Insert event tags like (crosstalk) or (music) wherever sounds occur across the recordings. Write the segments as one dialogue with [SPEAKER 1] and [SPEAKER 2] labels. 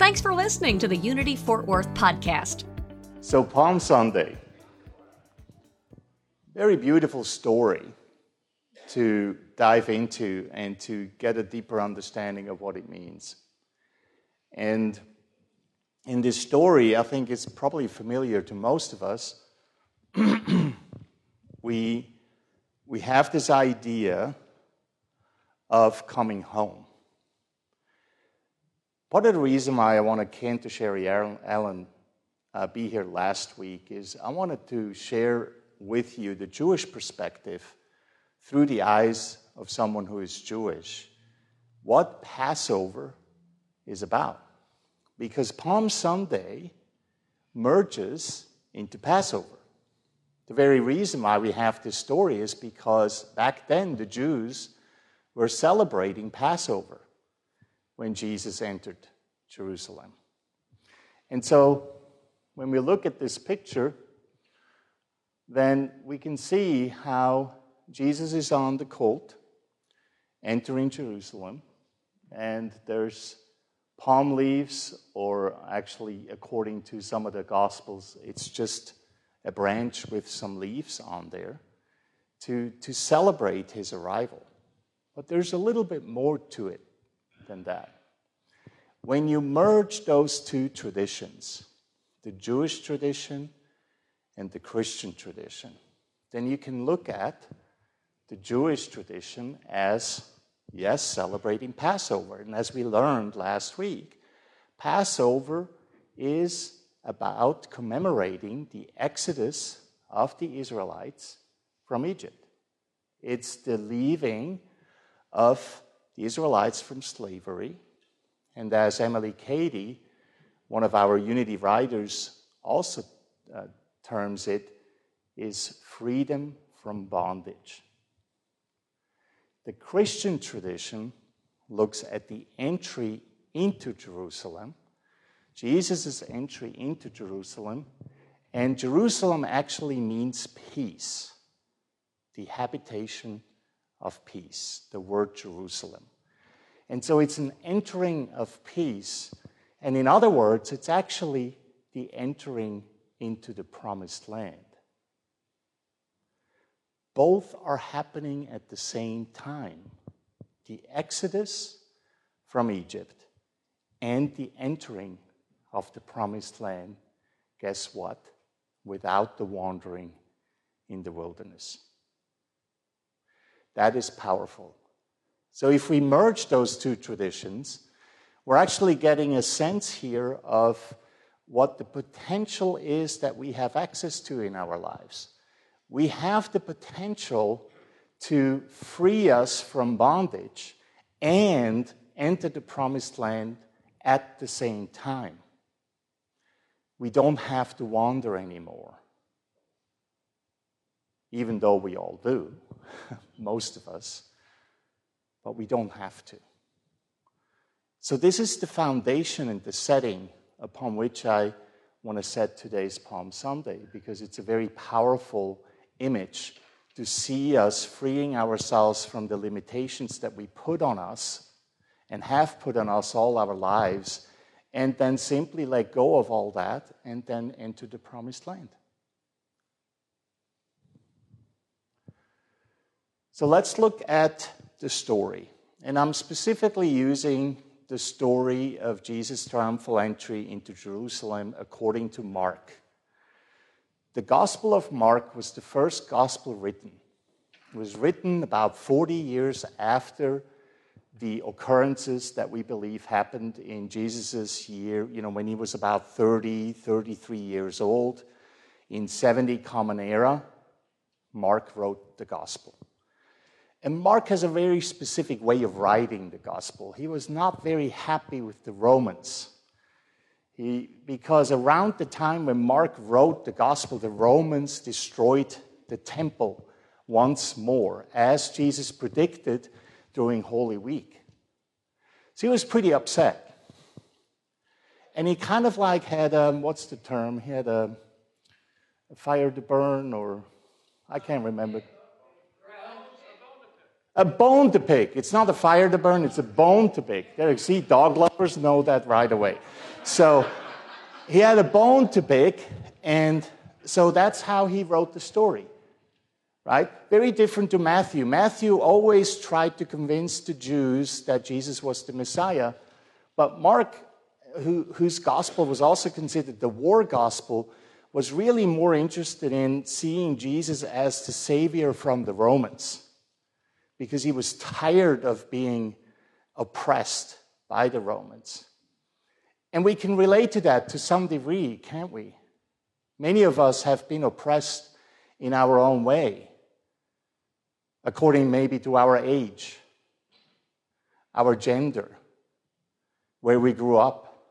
[SPEAKER 1] Thanks for listening to the Unity Fort Worth podcast.
[SPEAKER 2] So, Palm Sunday, very beautiful story to dive into and to get a deeper understanding of what it means. And in this story, I think it's probably familiar to most of us. (clears throat) we, we have this idea of coming home. Part of the reason why I wanted Cantor Sherry Allen uh, be here last week is I wanted to share with you the Jewish perspective through the eyes of someone who is Jewish, what Passover is about because Palm Sunday merges into Passover. The very reason why we have this story is because back then the Jews were celebrating Passover when Jesus entered Jerusalem. And so when we look at this picture, then we can see how Jesus is on the colt entering Jerusalem, and there's palm leaves, or actually, according to some of the Gospels, it's just a branch with some leaves on there to, to celebrate his arrival. But there's a little bit more to it than that. When you merge those two traditions, the Jewish tradition and the Christian tradition, then you can look at the Jewish tradition as Yes, celebrating Passover. And as we learned last week, Passover is about commemorating the exodus of the Israelites from Egypt. It's the leaving of the Israelites from slavery. And as Emily Cady, one of our Unity writers, also uh, terms it, is freedom from bondage. The Christian tradition looks at the entry into Jerusalem, Jesus' entry into Jerusalem, and Jerusalem actually means peace, the habitation of peace, the word Jerusalem. And so it's an entering of peace. And in other words, it's actually the entering into the promised land. Both are happening at the same time the exodus from Egypt and the entering of the promised land. Guess what? Without the wandering in the wilderness. That is powerful. So, if we merge those two traditions, we're actually getting a sense here of what the potential is that we have access to in our lives we have the potential to free us from bondage and enter the promised land at the same time. We don't have to wander anymore, even though we all do, (laughs) most of us, but we don't have to. So, this is the foundation and the setting upon which I want to set today's Palm Sunday because it's a very powerful image to see us freeing ourselves from the limitations that we put on us and have put on us all our lives, and then simply let go of all that and then enter the promised land. So let's look at the story. And I'm specifically using the story of Jesus' triumphal entry into Jerusalem according to Mark. The Gospel of Mark was the first gospel written. It was written about 40 years after the occurrences that we believe happened in Jesus' year, you know, when he was about 30, 33 years old. In 70 Common Era, Mark wrote the Gospel. And Mark has a very specific way of writing the Gospel. He was not very happy with the Romans He, because around the time when Mark wrote the gospel, the Romans destroyed the temple once more, as Jesus predicted during Holy Week. So he was pretty upset. And he kind of like had, um, what's the term? He had a, a fire to burn, or I can't remember. A bone to pick. It's not a fire to burn, it's a bone to pick. There, see, dog lovers know that right away. So he had a bone to pick, and so that's how he wrote the story. Right? Very different to Matthew. Matthew always tried to convince the Jews that Jesus was the Messiah, but Mark, who, whose gospel was also considered the war gospel, was really more interested in seeing Jesus as the savior from the Romans because he was tired of being oppressed by the Romans. And we can relate to that to some degree, can't we? Many of us have been oppressed in our own way, according maybe to our age, our gender, where we grew up.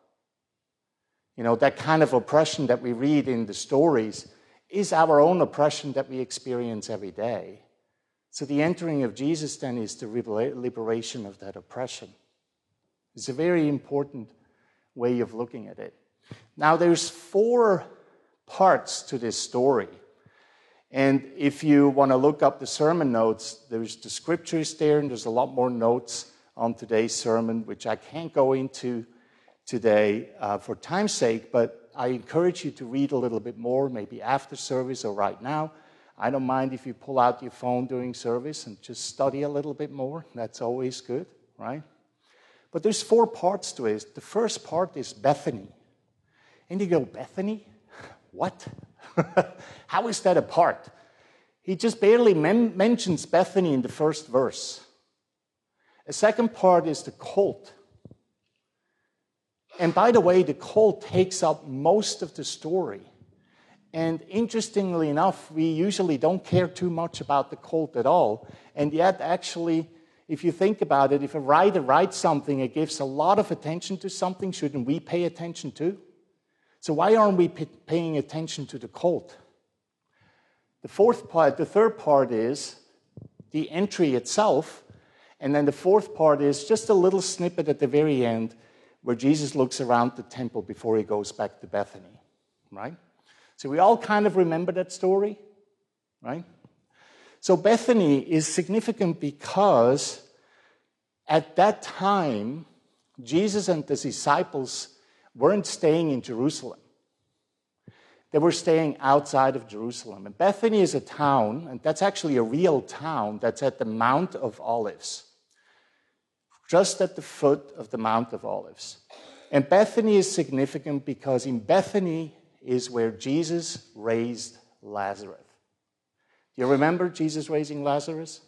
[SPEAKER 2] You know, that kind of oppression that we read in the stories is our own oppression that we experience every day. So the entering of Jesus then is the liberation of that oppression. It's a very important way of looking at it. Now, there's four parts to this story. And if you want to look up the sermon notes, there's the scriptures there, and there's a lot more notes on today's sermon, which I can't go into today uh, for time's sake, but I encourage you to read a little bit more, maybe after service or right now. I don't mind if you pull out your phone during service and just study a little bit more. That's always good, right? But there's four parts to it. The first part is Bethany. And you go, Bethany? (laughs) What? (laughs) How is that a part? He just barely men- mentions Bethany in the first verse. The second part is the colt. And by the way, the colt takes up most of the story. And interestingly enough, we usually don't care too much about the colt at all. And yet, actually, if you think about it, if a writer writes something, it gives a lot of attention to something, shouldn't we pay attention to? So why aren't we paying attention to the colt? The fourth part, the third part is the entry itself. And then the fourth part is just a little snippet at the very end where Jesus looks around the temple before he goes back to Bethany, right? So we all kind of remember that story, right? So Bethany is significant because at that time, Jesus and the disciples weren't staying in Jerusalem. They were staying outside of Jerusalem. And Bethany is a town, and that's actually a real town that's at the Mount of Olives, just at the foot of the Mount of Olives. And Bethany is significant because in Bethany is where Jesus raised Lazarus. Do you remember Jesus raising Lazarus?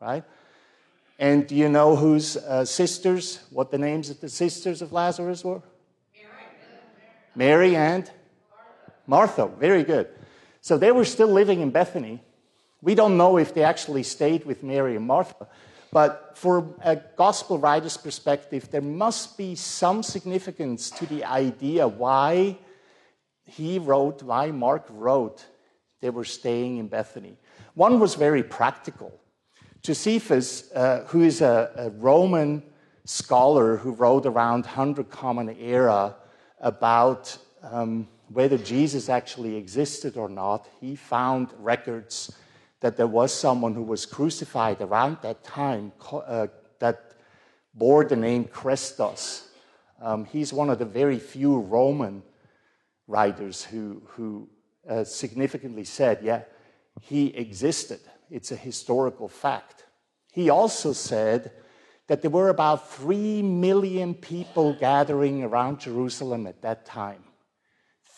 [SPEAKER 2] Right? And do you know whose uh, sisters, what the names of the sisters of Lazarus were? Mary and Martha. Very good. So they were still living in Bethany. We don't know if they actually stayed with Mary and Martha, but for a gospel writer's perspective, there must be some significance to the idea why he wrote, why Mark wrote, they were staying in Bethany. One was very practical. Josephus, uh, who is a, a, Roman scholar who wrote around 100 Common Era about um, whether Jesus actually existed or not, he found records that there was someone who was crucified around that time uh, that bore the name Christos. Um, he's one of the very few Roman writers who, who uh, significantly said, yeah, he existed. It's a historical fact. He also said that there were about 3 million people gathering around Jerusalem at that time.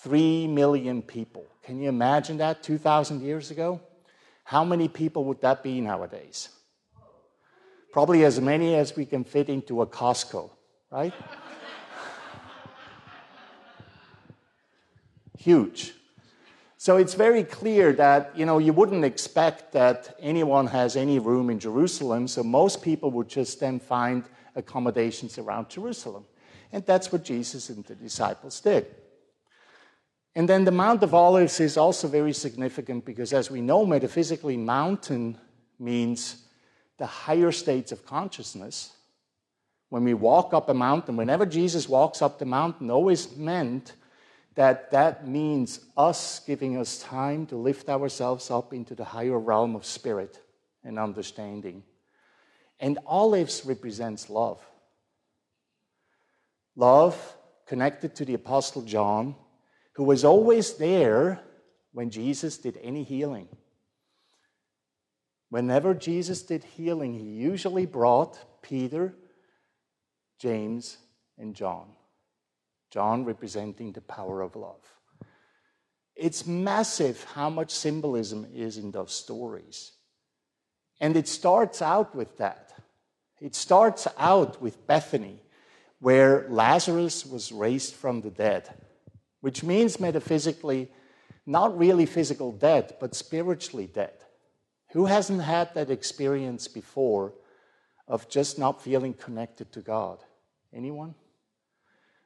[SPEAKER 2] 3 million people. Can you imagine that 2,000 years ago? How many people would that be nowadays? Probably as many as we can fit into a Costco, right? Huge. So it's very clear that you know you wouldn't expect that anyone has any room in Jerusalem, so most people would just then find accommodations around Jerusalem. And that's what Jesus and the disciples did. And then the Mount of Olives is also very significant because, as we know, metaphysically, mountain means the higher states of consciousness. When we walk up a mountain, whenever Jesus walks up the mountain, always meant that that means us giving us time to lift ourselves up into the higher realm of spirit and understanding. And olives represents love. Love connected to the Apostle John, who was always there when Jesus did any healing. Whenever Jesus did healing, he usually brought Peter, James, and John. John representing the power of love. It's massive how much symbolism is in those stories. And it starts out with that. It starts out with Bethany, where Lazarus was raised from the dead, which means metaphysically, not really physical dead, but spiritually dead. Who hasn't had that experience before of just not feeling connected to God? Anyone?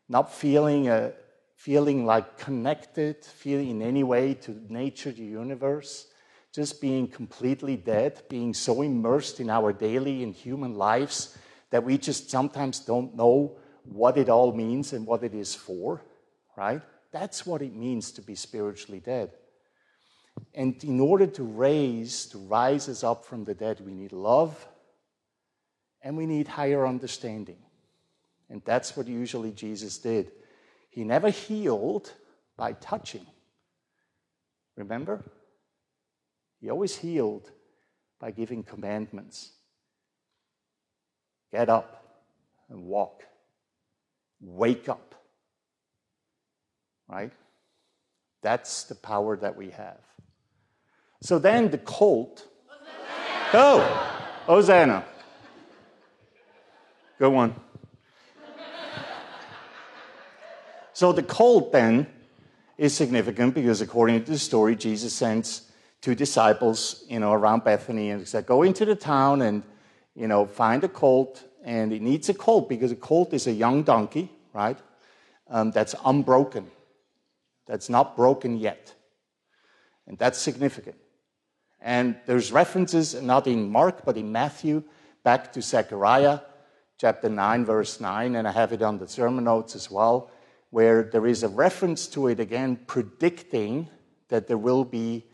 [SPEAKER 2] Not feeling, a, uh, feeling like connected, feeling in any way to nature, the universe? just being completely dead, being so immersed in our daily and human lives that we just sometimes don't know what it all means and what it is for, right? That's what it means to be spiritually dead. And in order to raise, to rise us up from the dead, we need love and we need higher understanding. And that's what usually Jesus did. He never healed by touching. Remember? He always healed by giving commandments. Get up and walk. Wake up. Right? That's the power that we have. So then the colt. Go! Oh, Hosanna. Good one. So the colt then is significant because according to the story, Jesus sends two disciples, you know, around Bethany and said, go into the town and, you know, find a colt. And it needs a colt because a colt is a young donkey, right? Um, that's unbroken. That's not broken yet. And that's significant. And there's references, not in Mark, but in Matthew, back to Zechariah chapter 9, verse 9, and I have it on the sermon notes as well, where there is a reference to it again, predicting that there will be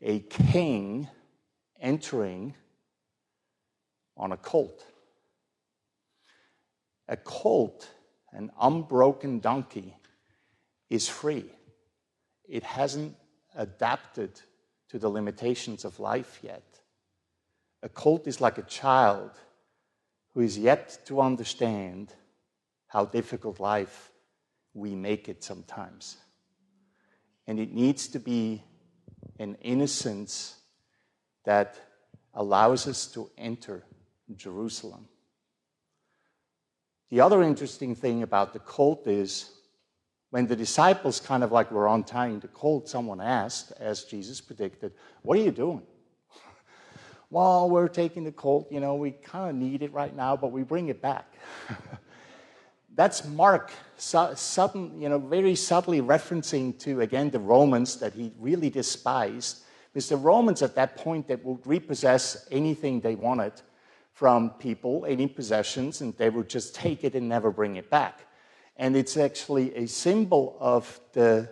[SPEAKER 2] a king entering on a colt. A colt, an unbroken donkey, is free. It hasn't adapted to the limitations of life yet. A colt is like a child who is yet to understand how difficult life we make it sometimes. And it needs to be an innocence that allows us to enter Jerusalem. The other interesting thing about the colt is when the disciples kind of like were untying the colt, someone asked, as Jesus predicted, What are you doing? (laughs) well, we're taking the colt, you know, we kind of need it right now, but we bring it back. (laughs) That's Mark, sudden, you know, very subtly referencing to, again, the Romans that he really despised. Because the Romans at that point, they would repossess anything they wanted from people, any possessions, and they would just take it and never bring it back. And it's actually a symbol of the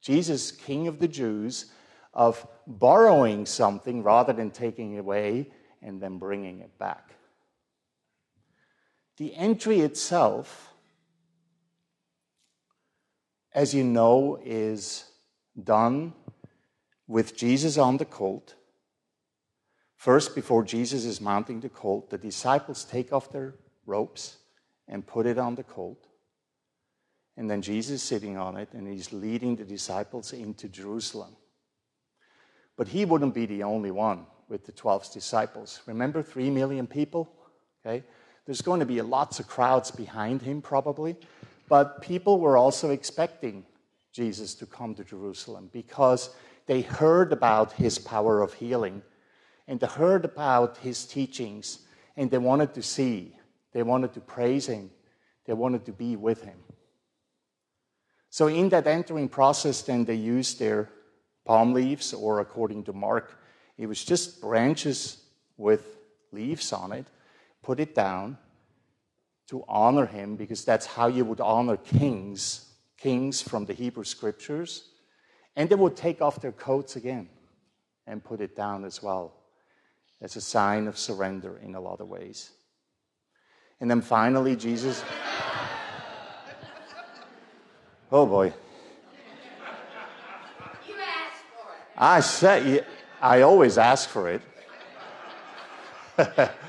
[SPEAKER 2] Jesus, King of the Jews, of borrowing something rather than taking it away and then bringing it back. The entry itself, as you know, is done with Jesus on the colt. First, before Jesus is mounting the colt, the disciples take off their ropes and put it on the colt. And then Jesus is sitting on it and he's leading the disciples into Jerusalem. But he wouldn't be the only one with the 12 disciples. Remember, three million people? Okay? There's going to be lots of crowds behind him, probably. But people were also expecting Jesus to come to Jerusalem because they heard about his power of healing and they heard about his teachings and they wanted to see, they wanted to praise him, They wanted to be with him. So, in that entering process, then they used their palm leaves, or according to Mark, it was just branches with leaves on it, put it down to honor him, because that's how you would honor kings, kings from the Hebrew scriptures. And they would take off their coats again and put it down as well as a sign of surrender in a lot of ways. And then finally, Jesus. (laughs) Oh boy.
[SPEAKER 3] You asked for it.
[SPEAKER 2] I say, I always ask for it. (laughs)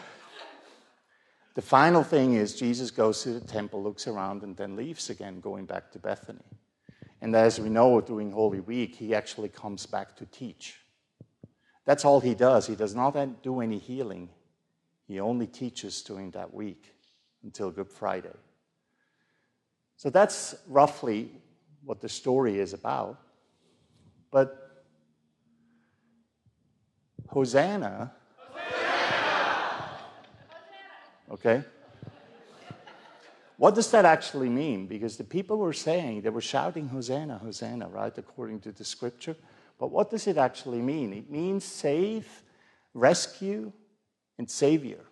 [SPEAKER 2] the final thing is Jesus goes to the temple, looks around, and then leaves again, going back to Bethany. And as we know, during Holy Week, he actually comes back to teach. That's all he does. He does not do any healing, he only teaches during that week until Good Friday. So that's roughly what the story is about. But Hosanna, okay? What does that actually mean? Because the people were saying, they were shouting, Hosanna, Hosanna, right, according to the scripture. But what does it actually mean? It means save, rescue, and savior.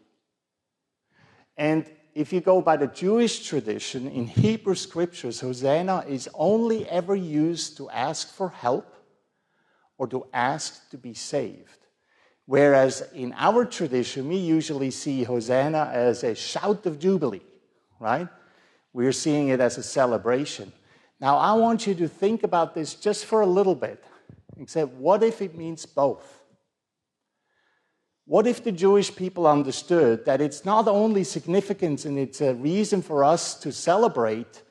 [SPEAKER 2] And if you go by the Jewish tradition, in Hebrew scriptures, Hosanna is only ever used to ask for help or to ask to be saved. Whereas in our tradition, we usually see Hosanna as a shout of jubilee, right? We're seeing it as a celebration. Now, I want you to think about this just for a little bit say, what if it means both? What if the Jewish people understood that it's not only significance and it's a reason for us to celebrate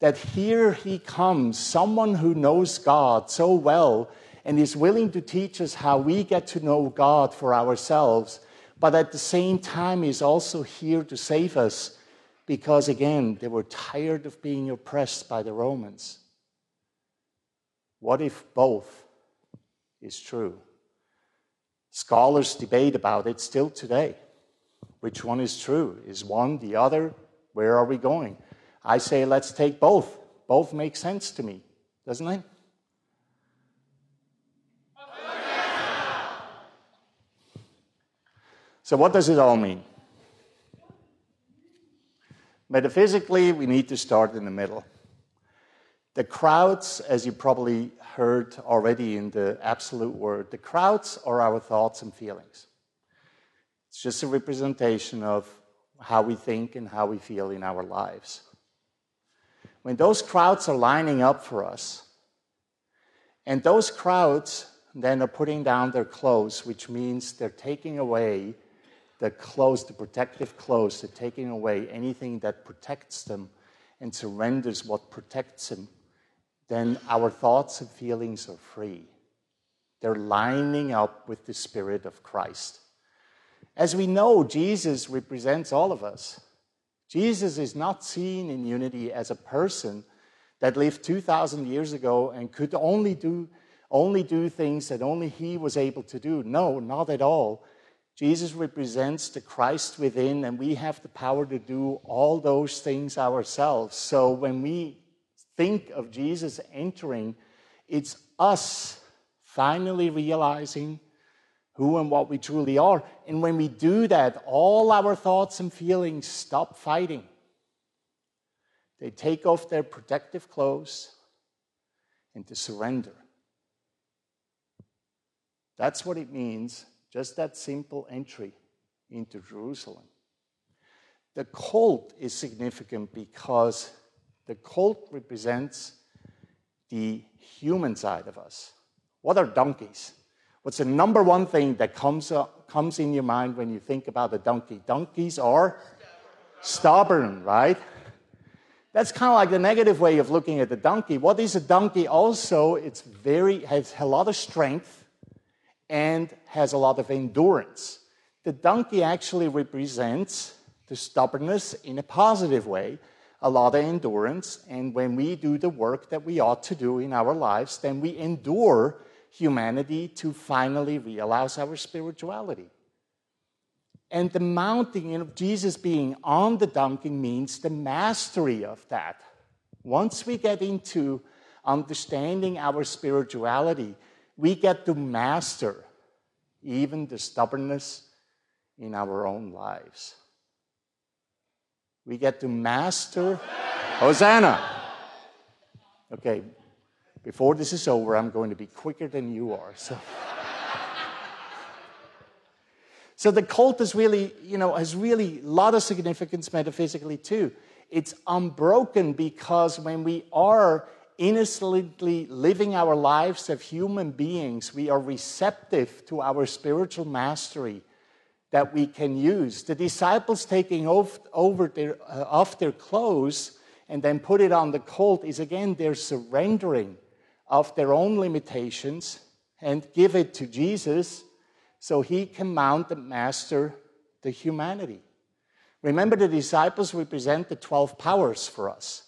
[SPEAKER 2] that here he comes, someone who knows God so well and is willing to teach us how we get to know God for ourselves, but at the same time is also here to save us because, again, they were tired of being oppressed by the Romans. What if both is true? Scholars debate about it still today. Which one is true? Is one the other? Where are we going? I say let's take both. Both make sense to me, doesn't it? So, what does it all mean? Metaphysically, we need to start in the middle. The crowds, as you probably heard already in the absolute word, the crowds are our thoughts and feelings. It's just a representation of how we think and how we feel in our lives. When those crowds are lining up for us, and those crowds then are putting down their clothes, which means they're taking away the clothes, the protective clothes, they're taking away anything that protects them and surrenders what protects them then our thoughts and feelings are free. They're lining up with the Spirit of Christ. As we know, Jesus represents all of us. Jesus is not seen in unity as a person that lived 2,000 years ago and could only do, only do things that only he was able to do. No, not at all. Jesus represents the Christ within, and we have the power to do all those things ourselves. So when we think of Jesus entering, it's us finally realizing who and what we truly are. And when we do that, all our thoughts and feelings stop fighting. They take off their protective clothes and to surrender. That's what it means, just that simple entry into Jerusalem. The colt is significant because the colt represents the human side of us. What are donkeys? What's the number one thing that comes, up, comes in your mind when you think about a donkey? Donkeys are stubborn, right? That's kind of like the negative way of looking at the donkey. What is a donkey? Also, it's very has a lot of strength and has a lot of endurance. The donkey actually represents the stubbornness in a positive way a lot of endurance. And when we do the work that we ought to do in our lives, then we endure humanity to finally realize our spirituality. And the mounting of Jesus being on the donkey means the mastery of that. Once we get into understanding our spirituality, we get to master even the stubbornness in our own lives. We get to master Hosanna. Okay, before this is over, I'm going to be quicker than you are. So. So the cult is really, you know, has really a lot of significance metaphysically too. It's unbroken because when we are innocently living our lives as human beings, we are receptive to our spiritual mastery that we can use. The disciples taking off, over their, uh, off their clothes and then put it on the colt is again their surrendering of their own limitations and give it to Jesus so he can mount and master the humanity. Remember, the disciples represent the 12 powers for us.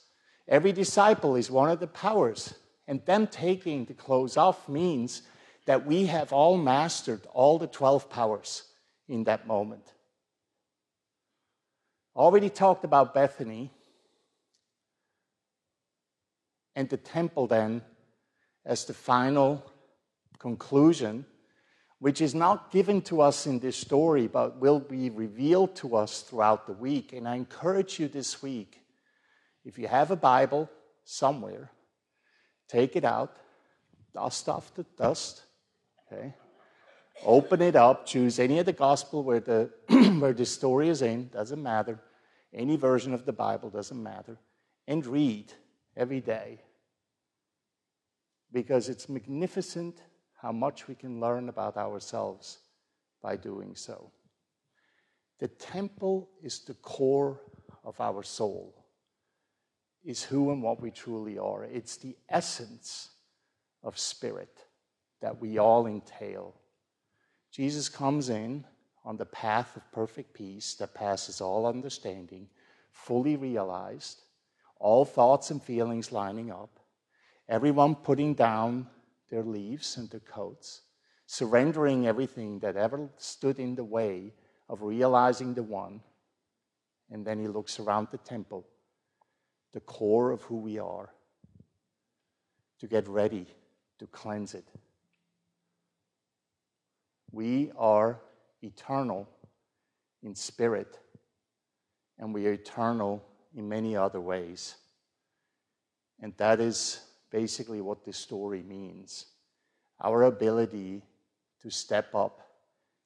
[SPEAKER 2] Every disciple is one of the powers, and them taking the clothes off means that we have all mastered all the 12 powers in that moment. Already talked about Bethany and the temple then as the final conclusion which is not given to us in this story, but will be revealed to us throughout the week. And I encourage you this week, if you have a Bible somewhere, take it out, dust off the dust, okay? Open it up, choose any of the gospel where the, (clears throat) where the story is in, doesn't matter. Any version of the Bible doesn't matter. And read every day because it's magnificent how much we can learn about ourselves by doing so. The temple is the core of our soul, is who and what we truly are. It's the essence of spirit that we all entail. Jesus comes in on the path of perfect peace that passes all understanding, fully realized, all thoughts and feelings lining up, everyone putting down their leaves and their coats, surrendering everything that ever stood in the way of realizing the one. And then he looks around the temple, the core of who we are, to get ready to cleanse it. We are eternal in spirit, and we are eternal in many other ways. And that is basically what this story means our ability to step up,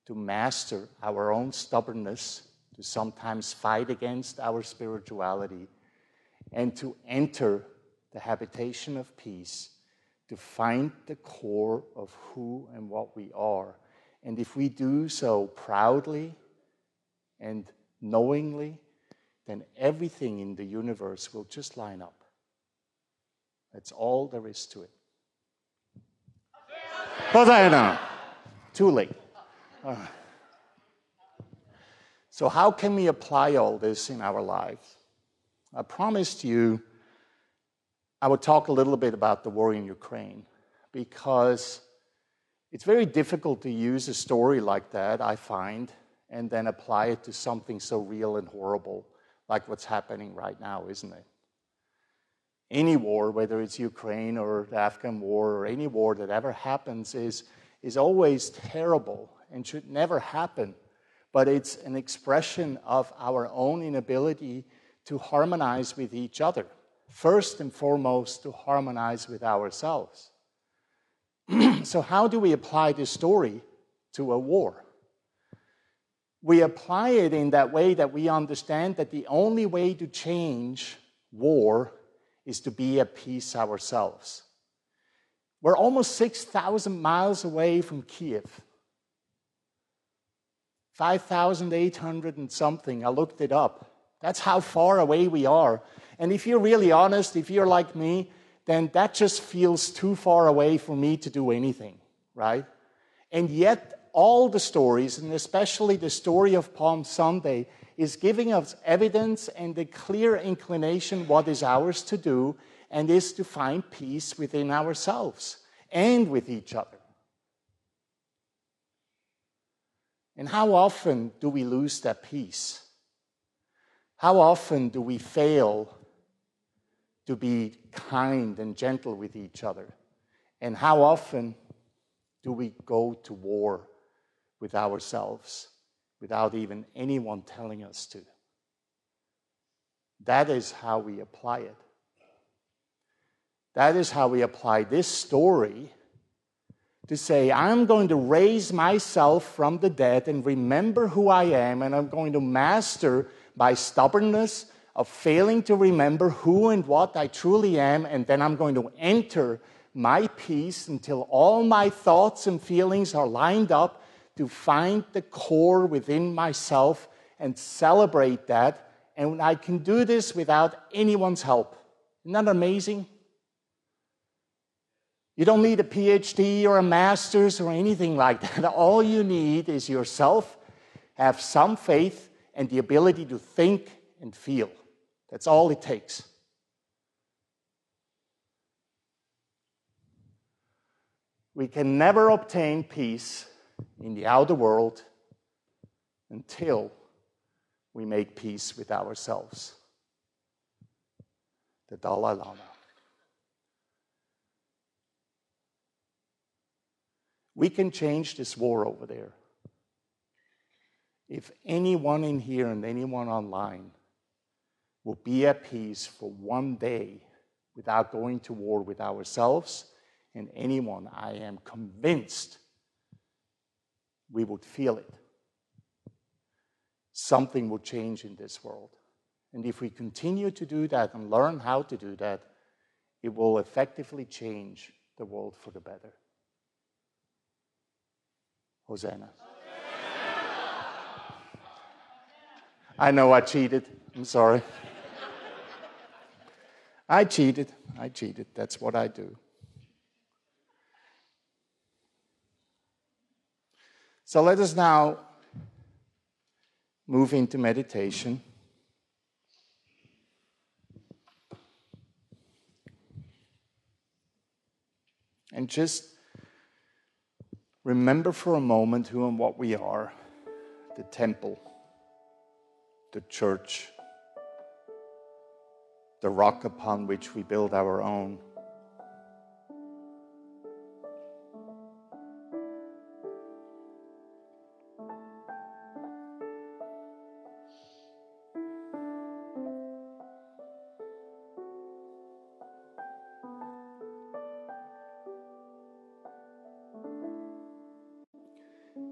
[SPEAKER 2] to master our own stubbornness, to sometimes fight against our spirituality, and to enter the habitation of peace, to find the core of who and what we are. And if we do so proudly and knowingly, then everything in the universe will just line up. That's all there is to it. Hosanna! Too late. Uh, so, how can we apply all this in our lives? I promised you I would talk a little bit about the war in Ukraine because it's very difficult to use a story like that, I find, and then apply it to something so real and horrible like what's happening right now, isn't it? any war, whether it's Ukraine or the Afghan war or any war that ever happens, is, is always terrible and should never happen. But it's an expression of our own inability to harmonize with each other. First and foremost, to harmonize with ourselves. (clears throat) so, how do we apply this story to a war? We apply it in that way that we understand that the only way to change war is to be at peace ourselves. We're almost 6,000 miles away from Kiev. 5,800 and something. I looked it up. That's how far away we are. And if you're really honest, if you're like me, then that just feels too far away for me to do anything, right? And yet, all the stories, and especially the story of Palm Sunday, is giving us evidence and a clear inclination what is ours to do and is to find peace within ourselves and with each other. And how often do we lose that peace? How often do we fail to be kind and gentle with each other? And how often do we go to war with ourselves without even anyone telling us to? That is how we apply it. That is how we apply this story to say, I'm going to raise myself from the dead and remember who I am, and I'm going to master by stubbornness of failing to remember who and what I truly am, and then I'm going to enter my peace until all my thoughts and feelings are lined up to find the core within myself and celebrate that. And I can do this without anyone's help. Isn't that amazing? You don't need a PhD or a master's or anything like that. (laughs) All you need is yourself, have some faith, and the ability to think and feel. That's all it takes. We can never obtain peace in the outer world until we make peace with ourselves. The Dalai Lama. We can change this war over there. If anyone in here and anyone online will be at peace for one day without going to war with ourselves and anyone, I am convinced we would feel it. Something will change in this world. And if we continue to do that and learn how to do that, it will effectively change the world for the better. Hosanna. I know I cheated. I'm sorry. I cheated. I cheated. That's what I do. So let us now move into meditation. And just remember for a moment who and what we are the temple, the church, the rock upon which we build our own.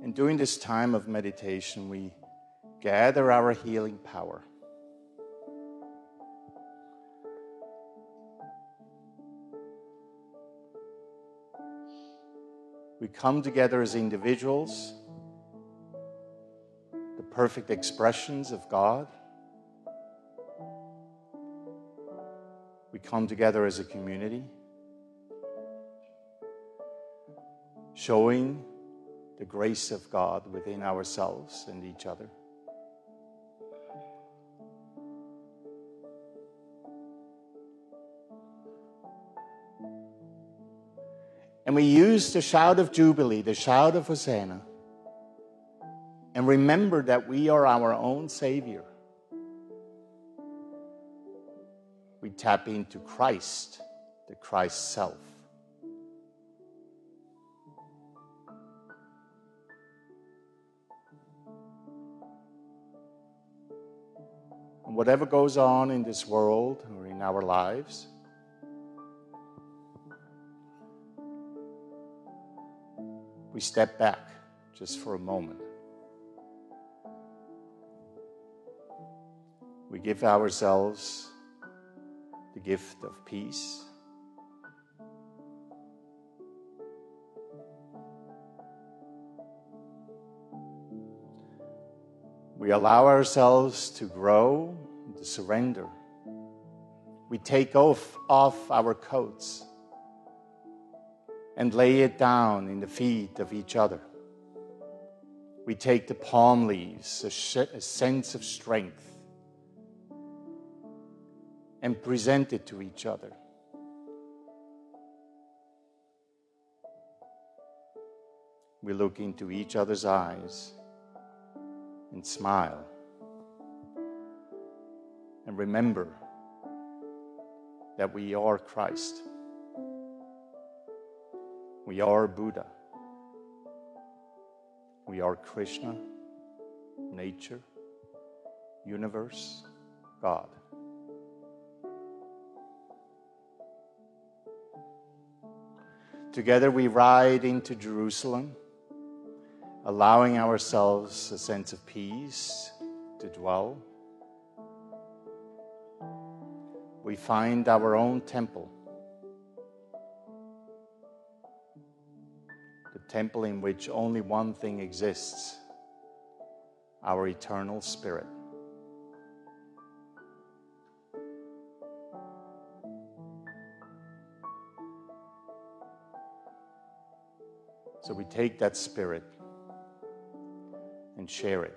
[SPEAKER 2] And during this time of meditation, we gather our healing power. We come together as individuals, the perfect expressions of God. We come together as a community, showing the grace of God within ourselves and each other. And we use the shout of Jubilee, the shout of Hosanna, and remember that we are our own Savior. We tap into Christ, the Christ self. And whatever goes on in this world or in our lives, we step back just for a moment. We give ourselves the gift of peace. We allow ourselves to grow, to surrender. We take off, off our coats and lay it down in the feet of each other. We take the palm leaves, a, sh- a sense of strength, and present it to each other. We look into each other's eyes and smile. And remember that we are Christ. We are Buddha. We are Krishna, nature, universe, God. Together we ride into Jerusalem, allowing ourselves a sense of peace to dwell. We find our own temple temple in which only one thing exists our eternal spirit. So we take that spirit and share it.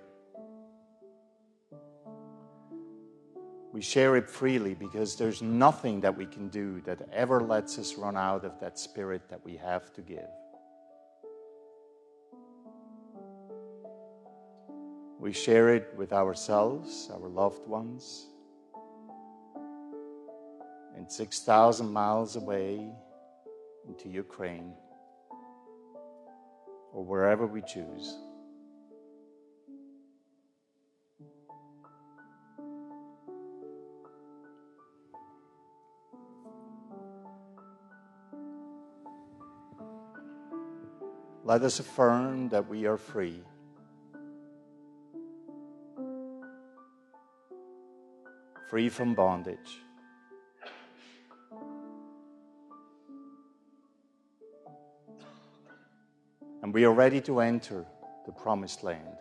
[SPEAKER 2] We share it freely because there's nothing that we can do that ever lets us run out of that spirit that we have to give. We share it with ourselves, our loved ones, and 6,000 miles away into Ukraine or wherever we choose. Let us affirm that we are free free from bondage. And we are ready to enter the promised land.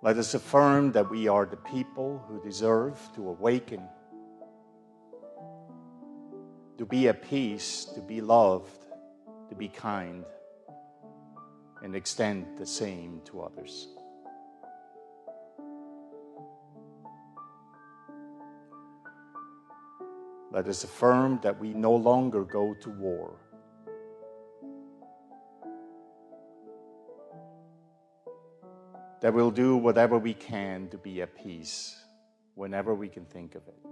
[SPEAKER 2] Let us affirm that we are the people who deserve to awaken, to be at peace, to be loved, to be kind and extend the same to others. Let us affirm that we no longer go to war. That we'll do whatever we can to be at peace whenever we can think of it.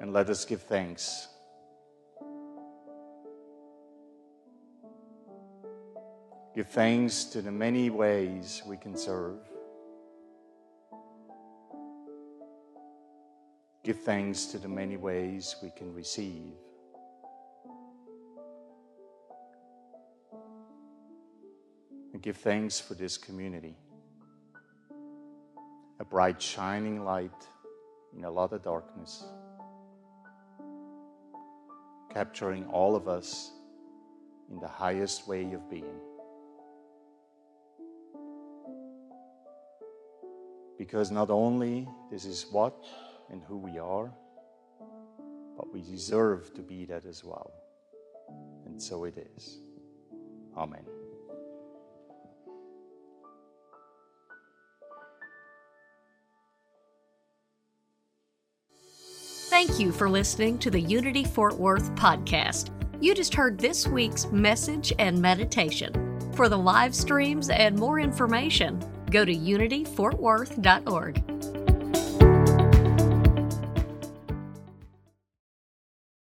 [SPEAKER 2] And let us give thanks Give thanks to the many ways we can serve. Give thanks to the many ways we can receive. And give thanks for this community. A bright, shining light in a lot of darkness, capturing all of us in the highest way of being. Because not only this is what and who we are, but we deserve to be that as well. And so it is. Amen.
[SPEAKER 1] Thank you for listening to the Unity Fort Worth podcast. You just heard this week's message and meditation. For the live streams and more information, go to unityfortworth.org.